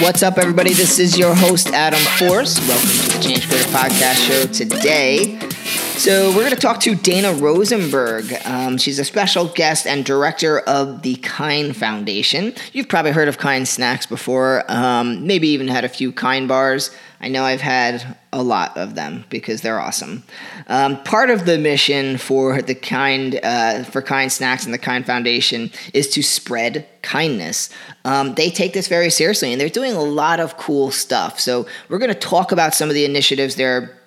What's up, everybody? This is your host, Adam Force. Welcome to the Change Creator Podcast Show today. So, we're going to talk to Dana Rosenberg. Um, she's a special guest and director of the Kind Foundation. You've probably heard of Kind Snacks before, um, maybe even had a few Kind bars. I know I've had a lot of them because they're awesome. Um, part of the mission for the Kind uh, for Kind Snacks and the Kind Foundation is to spread kindness. Um, they take this very seriously, and they're doing a lot of cool stuff. So we're going to talk about some of the initiatives they're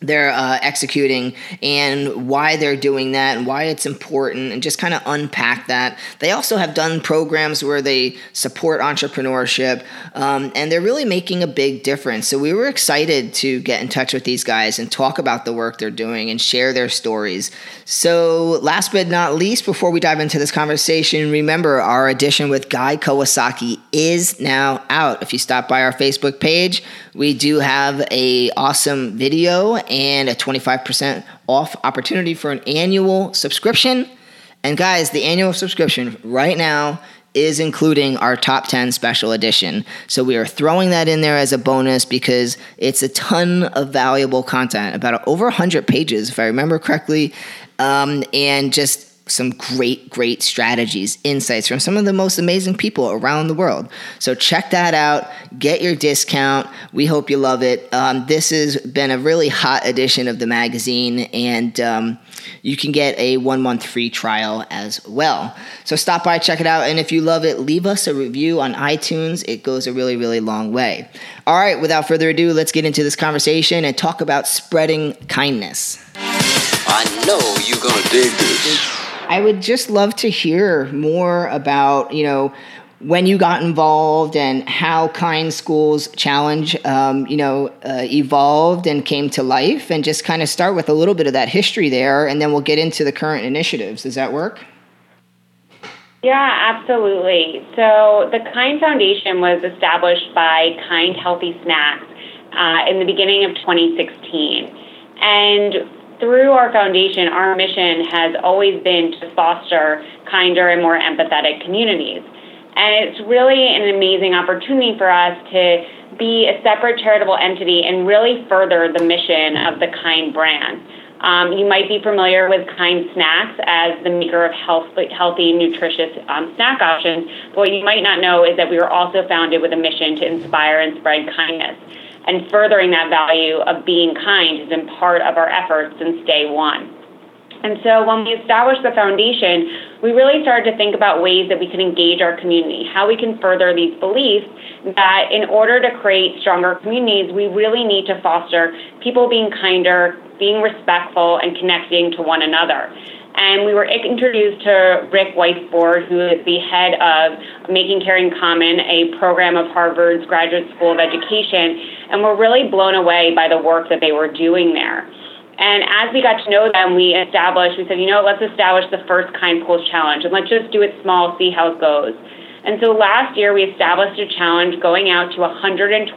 they're uh, executing and why they're doing that and why it's important and just kind of unpack that. They also have done programs where they support entrepreneurship um, and they're really making a big difference. So we were excited to get in touch with these guys and talk about the work they're doing and share their stories. So, last but not least, before we dive into this conversation, remember our edition with Guy Kawasaki is now out. If you stop by our Facebook page, we do have a awesome video and a 25% off opportunity for an annual subscription. And guys, the annual subscription right now is including our top 10 special edition. So we are throwing that in there as a bonus because it's a ton of valuable content, about over 100 pages, if I remember correctly, um, and just some great, great strategies, insights from some of the most amazing people around the world. So check that out. Get your discount. We hope you love it. Um, this has been a really hot edition of the magazine, and um, you can get a one month free trial as well. So stop by, check it out, and if you love it, leave us a review on iTunes. It goes a really, really long way. All right, without further ado, let's get into this conversation and talk about spreading kindness. I know you're going to dig this. I would just love to hear more about, you know, when you got involved and how Kind Schools Challenge, um, you know, uh, evolved and came to life, and just kind of start with a little bit of that history there, and then we'll get into the current initiatives. Does that work? Yeah, absolutely. So the Kind Foundation was established by Kind Healthy Snacks uh, in the beginning of 2016. And through our foundation, our mission has always been to foster kinder and more empathetic communities. And it's really an amazing opportunity for us to be a separate charitable entity and really further the mission of the Kind brand. Um, you might be familiar with Kind Snacks as the maker of health, healthy, nutritious um, snack options. But what you might not know is that we were also founded with a mission to inspire and spread kindness and furthering that value of being kind has been part of our efforts since day one. And so when we established the foundation, we really started to think about ways that we can engage our community, how we can further these beliefs that in order to create stronger communities, we really need to foster people being kinder, being respectful, and connecting to one another and we were introduced to Rick Weissbourd, who is the head of Making Caring Common, a program of Harvard's Graduate School of Education, and we're really blown away by the work that they were doing there. And as we got to know them, we established, we said, you know, let's establish the first Kind Schools Challenge, and let's just do it small, see how it goes. And so last year, we established a challenge going out to 120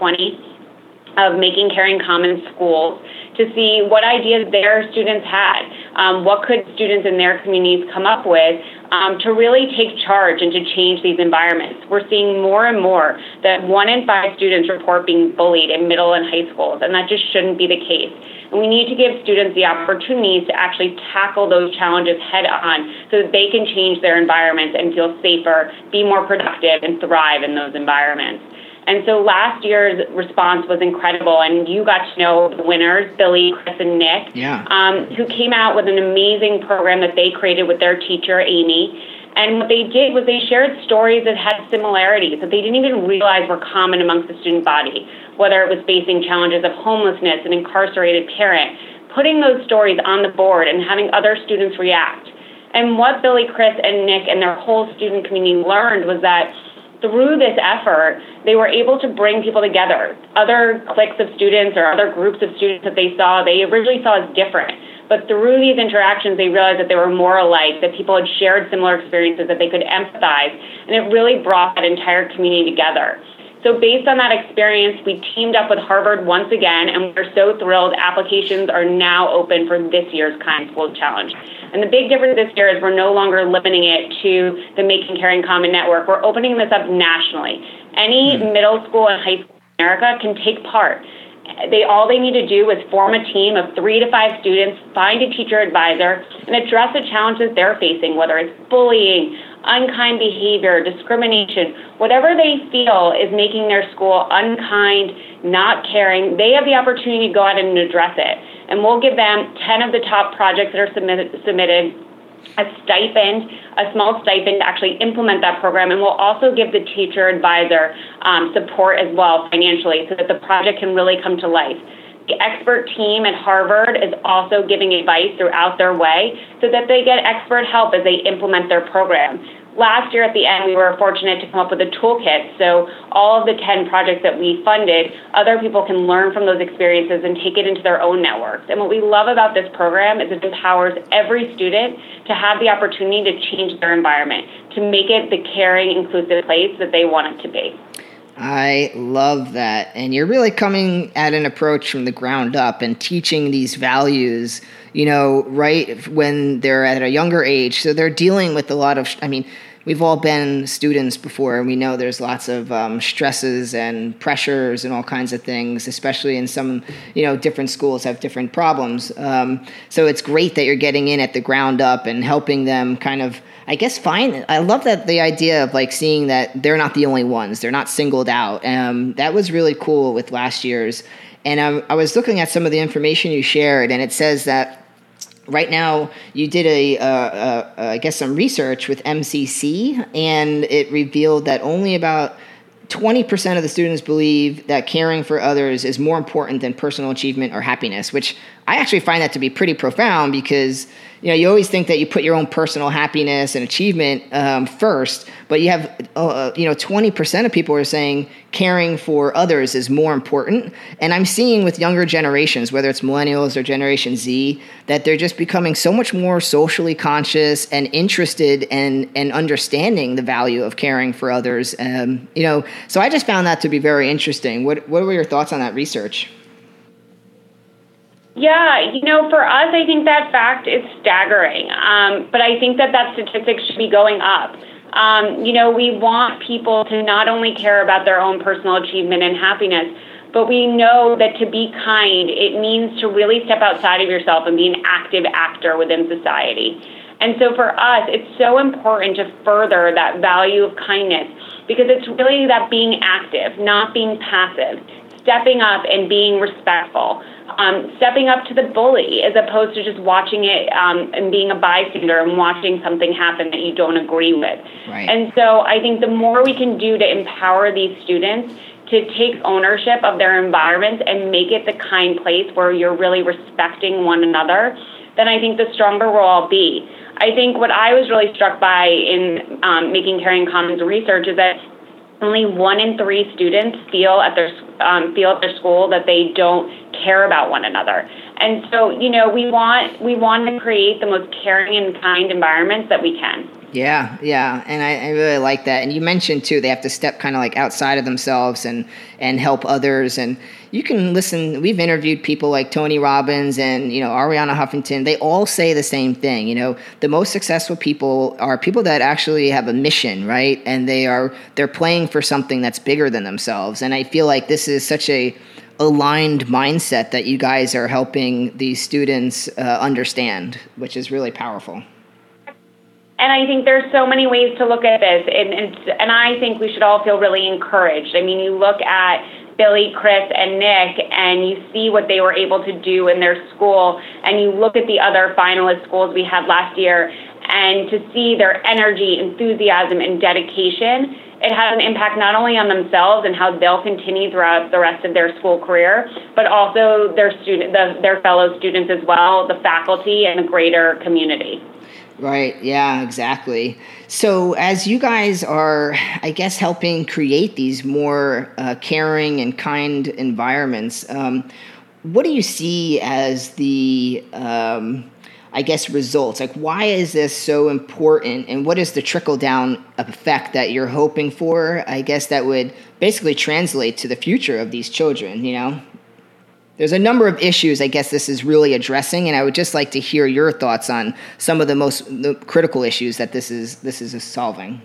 of Making Caring Common schools to see what ideas their students had. Um, what could students in their communities come up with um, to really take charge and to change these environments? We're seeing more and more that one in five students report being bullied in middle and high schools, and that just shouldn't be the case. And we need to give students the opportunities to actually tackle those challenges head on so that they can change their environments and feel safer, be more productive, and thrive in those environments. And so last year's response was incredible, and you got to know the winners, Billy, Chris, and Nick, yeah. um, who came out with an amazing program that they created with their teacher, Amy. And what they did was they shared stories that had similarities that they didn't even realize were common amongst the student body, whether it was facing challenges of homelessness, an incarcerated parent, putting those stories on the board and having other students react. And what Billy, Chris, and Nick and their whole student community learned was that through this effort, they were able to bring people together. Other cliques of students or other groups of students that they saw, they originally saw as different. But through these interactions, they realized that they were more alike, that people had shared similar experiences, that they could empathize, and it really brought that entire community together. So, based on that experience, we teamed up with Harvard once again, and we're so thrilled. Applications are now open for this year's Kind School Challenge. And the big difference this year is we're no longer limiting it to the Making Caring Common Network. We're opening this up nationally. Any mm-hmm. middle school and high school in America can take part. They all they need to do is form a team of three to five students, find a teacher advisor, and address the challenges they're facing, whether it's bullying, unkind behavior, discrimination, whatever they feel is making their school unkind, not caring, they have the opportunity to go out and address it. And we'll give them 10 of the top projects that are submitted, submitted a stipend, a small stipend to actually implement that program, and we'll also give the teacher advisor um, support as well financially so that the project can really come to life. The expert team at Harvard is also giving advice throughout their way so that they get expert help as they implement their program. Last year at the end, we were fortunate to come up with a toolkit. So, all of the 10 projects that we funded, other people can learn from those experiences and take it into their own networks. And what we love about this program is it empowers every student to have the opportunity to change their environment, to make it the caring, inclusive place that they want it to be. I love that. And you're really coming at an approach from the ground up and teaching these values, you know, right when they're at a younger age. So they're dealing with a lot of, I mean, we've all been students before and we know there's lots of um, stresses and pressures and all kinds of things especially in some you know different schools have different problems um, so it's great that you're getting in at the ground up and helping them kind of I guess find. I love that the idea of like seeing that they're not the only ones. They're not singled out. Um, that was really cool with last year's. And um, I was looking at some of the information you shared, and it says that right now you did a, uh, uh, I guess some research with MCC, and it revealed that only about 20% of the students believe that caring for others is more important than personal achievement or happiness, which I actually find that to be pretty profound because you know, you always think that you put your own personal happiness and achievement um, first, but you have, uh, uh you know, 20% of people are saying caring for others is more important. And I'm seeing with younger generations, whether it's millennials or Generation Z, that they're just becoming so much more socially conscious and interested and in understanding the value of caring for others. Um, you know, so I just found that to be very interesting. What, what were your thoughts on that research? Yeah, you know, for us, I think that fact is staggering. Um, but I think that that statistic should be going up. Um, you know, we want people to not only care about their own personal achievement and happiness, but we know that to be kind, it means to really step outside of yourself and be an active actor within society. And so for us, it's so important to further that value of kindness because it's really that being active, not being passive, stepping up and being respectful um, stepping up to the bully as opposed to just watching it um, and being a bystander and watching something happen that you don't agree with. Right. And so I think the more we can do to empower these students to take ownership of their environments and make it the kind place where you're really respecting one another, then I think the stronger we'll all be. I think what I was really struck by in um, Making Caring Common's research is that only one in three students feel at their um, feel at their school that they don't care about one another. And so, you know, we want we want to create the most caring and kind environments that we can. Yeah, yeah, and I, I, really like that. And you mentioned too, they have to step kind of like outside of themselves and and help others. And you can listen. We've interviewed people like Tony Robbins and you know Arianna Huffington. They all say the same thing. You know, the most successful people are people that actually have a mission, right? And they are they're playing for something that's bigger than themselves. And I feel like this is such a aligned mindset that you guys are helping these students uh, understand, which is really powerful. And I think there's so many ways to look at this, and, and and I think we should all feel really encouraged. I mean, you look at Billy, Chris, and Nick, and you see what they were able to do in their school, and you look at the other finalist schools we had last year, and to see their energy, enthusiasm, and dedication it has an impact not only on themselves and how they'll continue throughout the rest of their school career, but also their student, the, their fellow students as well, the faculty, and the greater community. Right. Yeah, exactly. So, as you guys are, I guess, helping create these more uh, caring and kind environments, um, what do you see as the um, I guess results? Like, why is this so important, and what is the trickle down effect that you're hoping for? I guess that would basically translate to the future of these children. You know, there's a number of issues I guess this is really addressing, and I would just like to hear your thoughts on some of the most the critical issues that this is this is solving.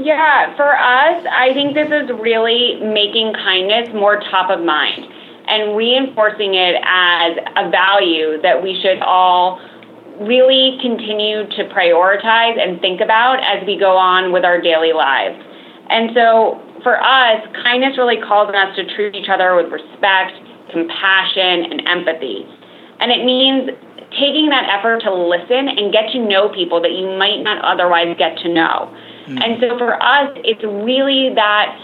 Yeah, for us, I think this is really making kindness more top of mind and reinforcing it as a value that we should all really continue to prioritize and think about as we go on with our daily lives. And so for us, kindness really calls on us to treat each other with respect, compassion, and empathy. And it means taking that effort to listen and get to know people that you might not otherwise get to know. Mm-hmm. And so for us, it's really that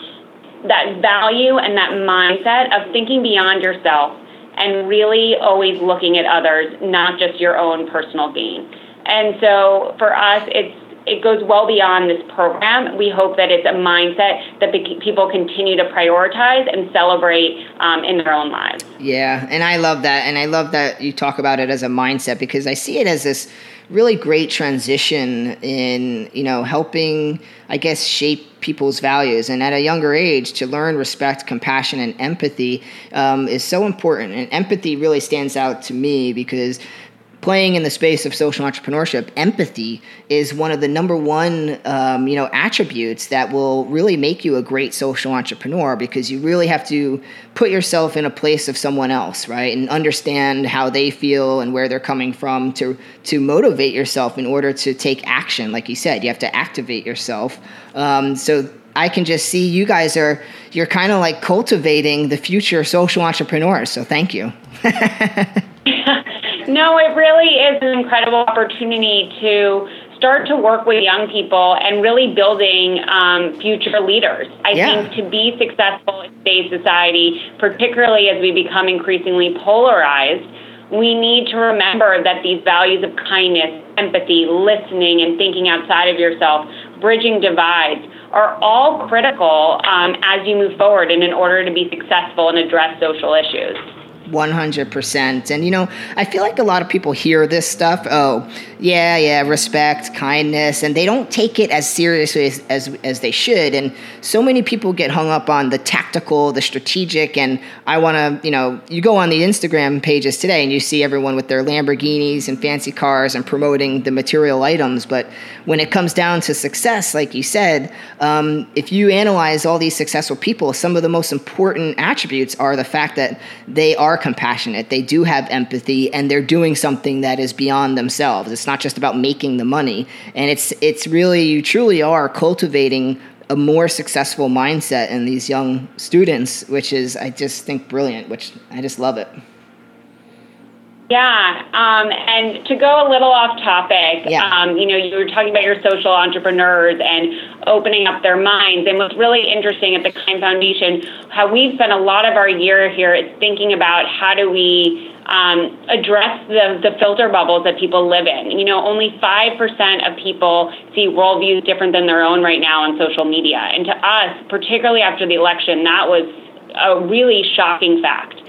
that value and that mindset of thinking beyond yourself and really always looking at others, not just your own personal gain. And so for us, it's it goes well beyond this program. We hope that it's a mindset that people continue to prioritize and celebrate um, in their own lives. Yeah, and I love that, and I love that you talk about it as a mindset because I see it as this really great transition in you know helping i guess shape people's values and at a younger age to learn respect compassion and empathy um, is so important and empathy really stands out to me because playing in the space of social entrepreneurship, empathy is one of the number one um, you know attributes that will really make you a great social entrepreneur because you really have to put yourself in a place of someone else, right, and understand how they feel and where they're coming from to to motivate yourself in order to take action. Like you said, you have to activate yourself. Um, so I can just see you guys are you're kind of like cultivating the future social entrepreneurs. So thank you. No, it really is an incredible opportunity to start to work with young people and really building um, future leaders. I yeah. think to be successful in today's society, particularly as we become increasingly polarized, we need to remember that these values of kindness, empathy, listening, and thinking outside of yourself, bridging divides, are all critical um, as you move forward and in order to be successful and address social issues. 100%. And, you know, I feel like a lot of people hear this stuff. Oh, yeah, yeah, respect, kindness, and they don't take it as seriously as, as, as they should. And so many people get hung up on the tactical, the strategic, and I want to, you know, you go on the Instagram pages today and you see everyone with their Lamborghinis and fancy cars and promoting the material items. But when it comes down to success, like you said, um, if you analyze all these successful people, some of the most important attributes are the fact that they are compassionate, they do have empathy, and they're doing something that is beyond themselves. It's not just about making the money. And it's it's really you truly are cultivating a more successful mindset in these young students, which is I just think brilliant, which I just love it. Yeah, um, and to go a little off topic, yeah. um, you know, you were talking about your social entrepreneurs and opening up their minds. And what's really interesting at the Kind Foundation, how we've spent a lot of our year here is thinking about how do we um, address the, the filter bubbles that people live in. You know, only 5% of people see worldviews different than their own right now on social media. And to us, particularly after the election, that was a really shocking fact.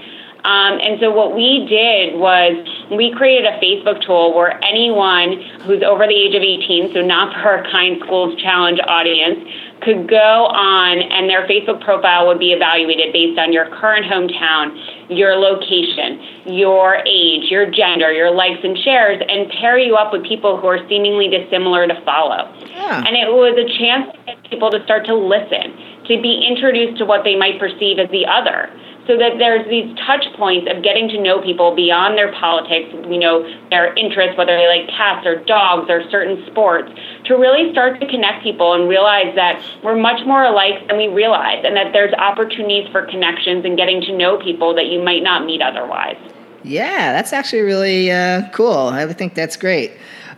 Um, and so what we did was we created a Facebook tool where anyone who's over the age of 18, so not for our Kind Schools Challenge audience, could go on and their Facebook profile would be evaluated based on your current hometown, your location, your age, your gender, your likes and shares, and pair you up with people who are seemingly dissimilar to follow. Yeah. And it was a chance to get people to start to listen, to be introduced to what they might perceive as the other so that there's these touch points of getting to know people beyond their politics, you know, their interests, whether they like cats or dogs or certain sports, to really start to connect people and realize that we're much more alike than we realize and that there's opportunities for connections and getting to know people that you might not meet otherwise. Yeah, that's actually really uh, cool. I think that's great.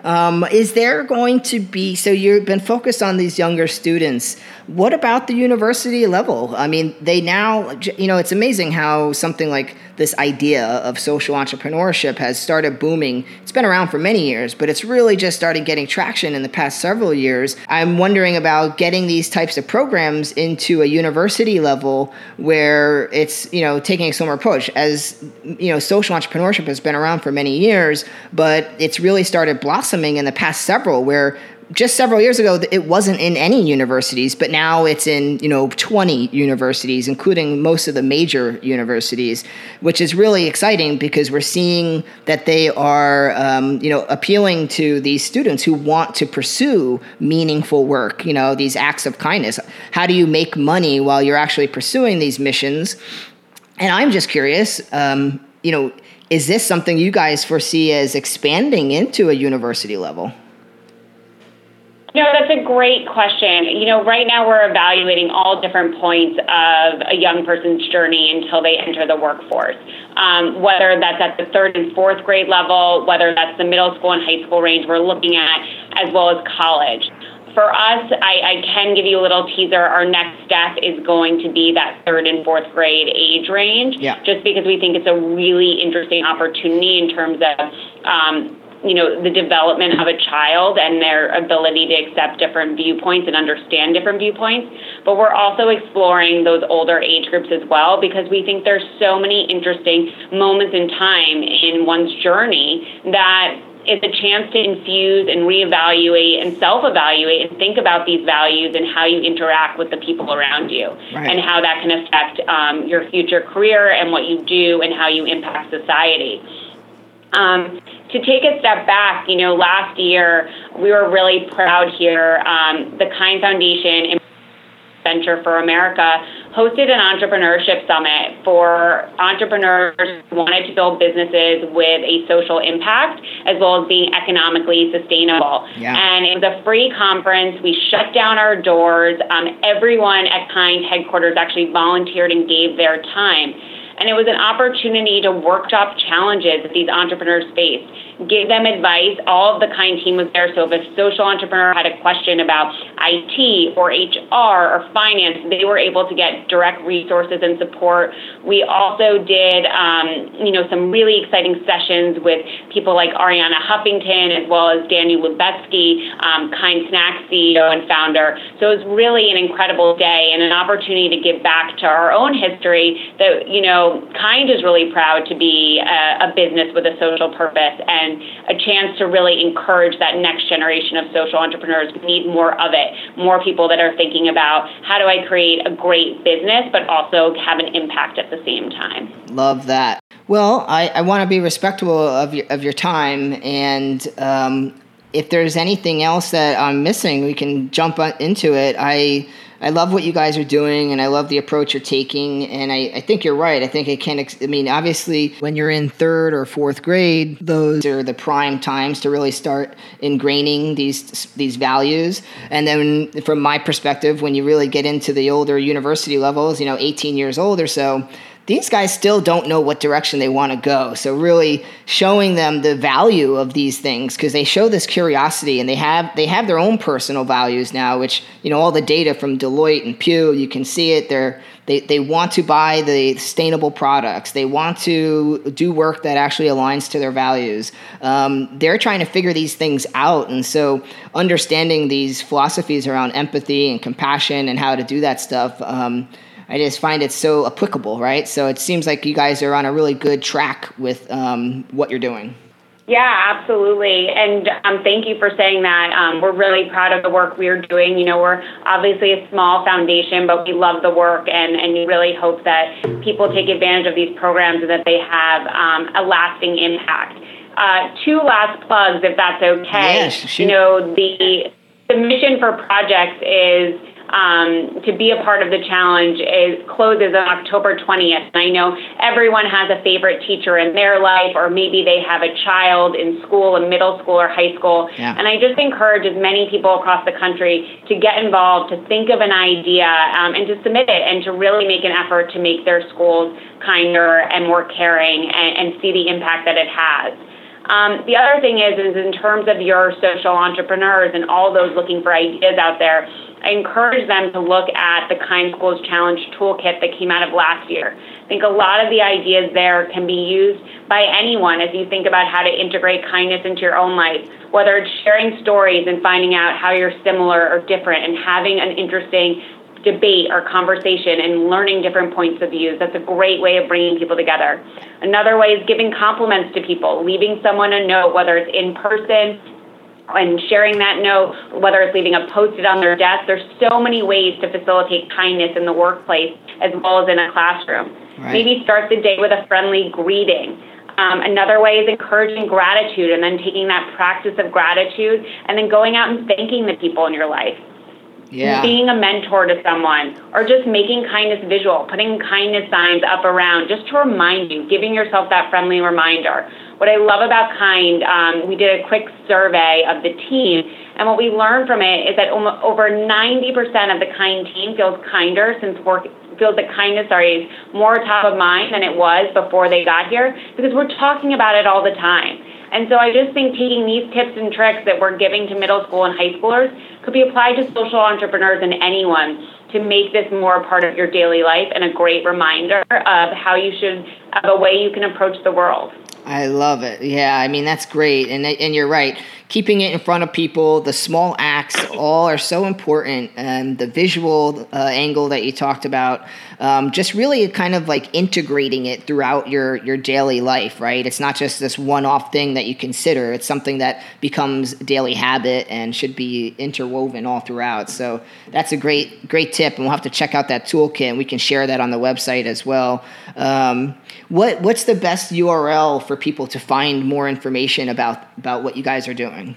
Um, is there going to be, so you've been focused on these younger students. What about the university level? I mean, they now, you know, it's amazing how something like this idea of social entrepreneurship has started booming. It's been around for many years, but it's really just started getting traction in the past several years. I'm wondering about getting these types of programs into a university level where it's, you know, taking a similar approach. As, you know, social entrepreneurship has been around for many years, but it's really started blossoming in the past several where just several years ago it wasn't in any universities but now it's in you know 20 universities including most of the major universities which is really exciting because we're seeing that they are um, you know appealing to these students who want to pursue meaningful work you know these acts of kindness. How do you make money while you're actually pursuing these missions? And i'm just curious um, you know is this something you guys foresee as expanding into a university level no, that's a great question. You know, right now we're evaluating all different points of a young person's journey until they enter the workforce. Um, whether that's at the third and fourth grade level, whether that's the middle school and high school range we're looking at, as well as college. For us, I, I can give you a little teaser. Our next step is going to be that third and fourth grade age range, yeah. just because we think it's a really interesting opportunity in terms of um, you know the development of a child and their ability to accept different viewpoints and understand different viewpoints but we're also exploring those older age groups as well because we think there's so many interesting moments in time in one's journey that it's a chance to infuse and reevaluate and self-evaluate and think about these values and how you interact with the people around you right. and how that can affect um, your future career and what you do and how you impact society um, to take a step back, you know, last year we were really proud here. Um, the Kind Foundation Venture for America hosted an entrepreneurship summit for entrepreneurs who wanted to build businesses with a social impact as well as being economically sustainable. Yeah. And it was a free conference. We shut down our doors. Um, everyone at Kind headquarters actually volunteered and gave their time. And it was an opportunity to workshop challenges that these entrepreneurs face give them advice. All of the kind team was there. So if a social entrepreneur had a question about IT or HR or finance, they were able to get direct resources and support. We also did, um, you know, some really exciting sessions with people like Arianna Huffington as well as Daniel Lubetzky, um, Kind Snacks CEO and founder. So it was really an incredible day and an opportunity to give back to our own history. That you know, Kind is really proud to be a, a business with a social purpose and and a chance to really encourage that next generation of social entrepreneurs. We need more of it, more people that are thinking about how do I create a great business, but also have an impact at the same time. Love that. Well, I, I want to be respectful of your, of your time and um, if there's anything else that I'm missing, we can jump into it. I I love what you guys are doing, and I love the approach you're taking. And I, I think you're right. I think it can. I mean, obviously, when you're in third or fourth grade, those are the prime times to really start ingraining these these values. And then, from my perspective, when you really get into the older university levels, you know, 18 years old or so these guys still don't know what direction they want to go. So really showing them the value of these things because they show this curiosity and they have they have their own personal values now, which you know all the data from Deloitte and Pew, you can see it. They're they, they want to buy the sustainable products. They want to do work that actually aligns to their values. Um, they're trying to figure these things out. And so, understanding these philosophies around empathy and compassion and how to do that stuff, um, I just find it so applicable, right? So it seems like you guys are on a really good track with um, what you're doing. Yeah, absolutely. And um, thank you for saying that. Um, we're really proud of the work we're doing. You know, we're obviously a small foundation, but we love the work and, and really hope that people take advantage of these programs and that they have um, a lasting impact. Uh, two last plugs, if that's okay. Yes, you know, the, the mission for projects is um, to be a part of the challenge is closes on October 20th. And I know everyone has a favorite teacher in their life, or maybe they have a child in school, in middle school or high school. Yeah. And I just encourage as many people across the country to get involved, to think of an idea, um, and to submit it, and to really make an effort to make their schools kinder and more caring and, and see the impact that it has. Um, the other thing is, is in terms of your social entrepreneurs and all those looking for ideas out there, I encourage them to look at the Kind Schools Challenge toolkit that came out of last year. I think a lot of the ideas there can be used by anyone as you think about how to integrate kindness into your own life, whether it's sharing stories and finding out how you're similar or different and having an interesting debate or conversation and learning different points of views. That's a great way of bringing people together. Another way is giving compliments to people, leaving someone a note, whether it's in person and sharing that note, whether it's leaving a post-it on their desk. There's so many ways to facilitate kindness in the workplace as well as in a classroom. Right. Maybe start the day with a friendly greeting. Um, another way is encouraging gratitude and then taking that practice of gratitude and then going out and thanking the people in your life yeah. being a mentor to someone, or just making kindness visual, putting kindness signs up around just to remind you, giving yourself that friendly reminder. What I love about Kind, um, we did a quick survey of the team, and what we learned from it is that over 90% of the Kind team feels kinder since work feels that kindness sorry is more top of mind than it was before they got here because we're talking about it all the time. And so I just think taking these tips and tricks that we're giving to middle school and high schoolers could be applied to social entrepreneurs and anyone to make this more part of your daily life and a great reminder of how you should, of a way you can approach the world. I love it. Yeah, I mean that's great, and and you're right. Keeping it in front of people, the small acts, all are so important. And the visual uh, angle that you talked about, um, just really kind of like integrating it throughout your your daily life. Right? It's not just this one-off thing that you consider. It's something that becomes daily habit and should be interwoven all throughout. So that's a great great tip, and we'll have to check out that toolkit, and we can share that on the website as well. Um, what what's the best URL for people to find more information about about what you guys are doing?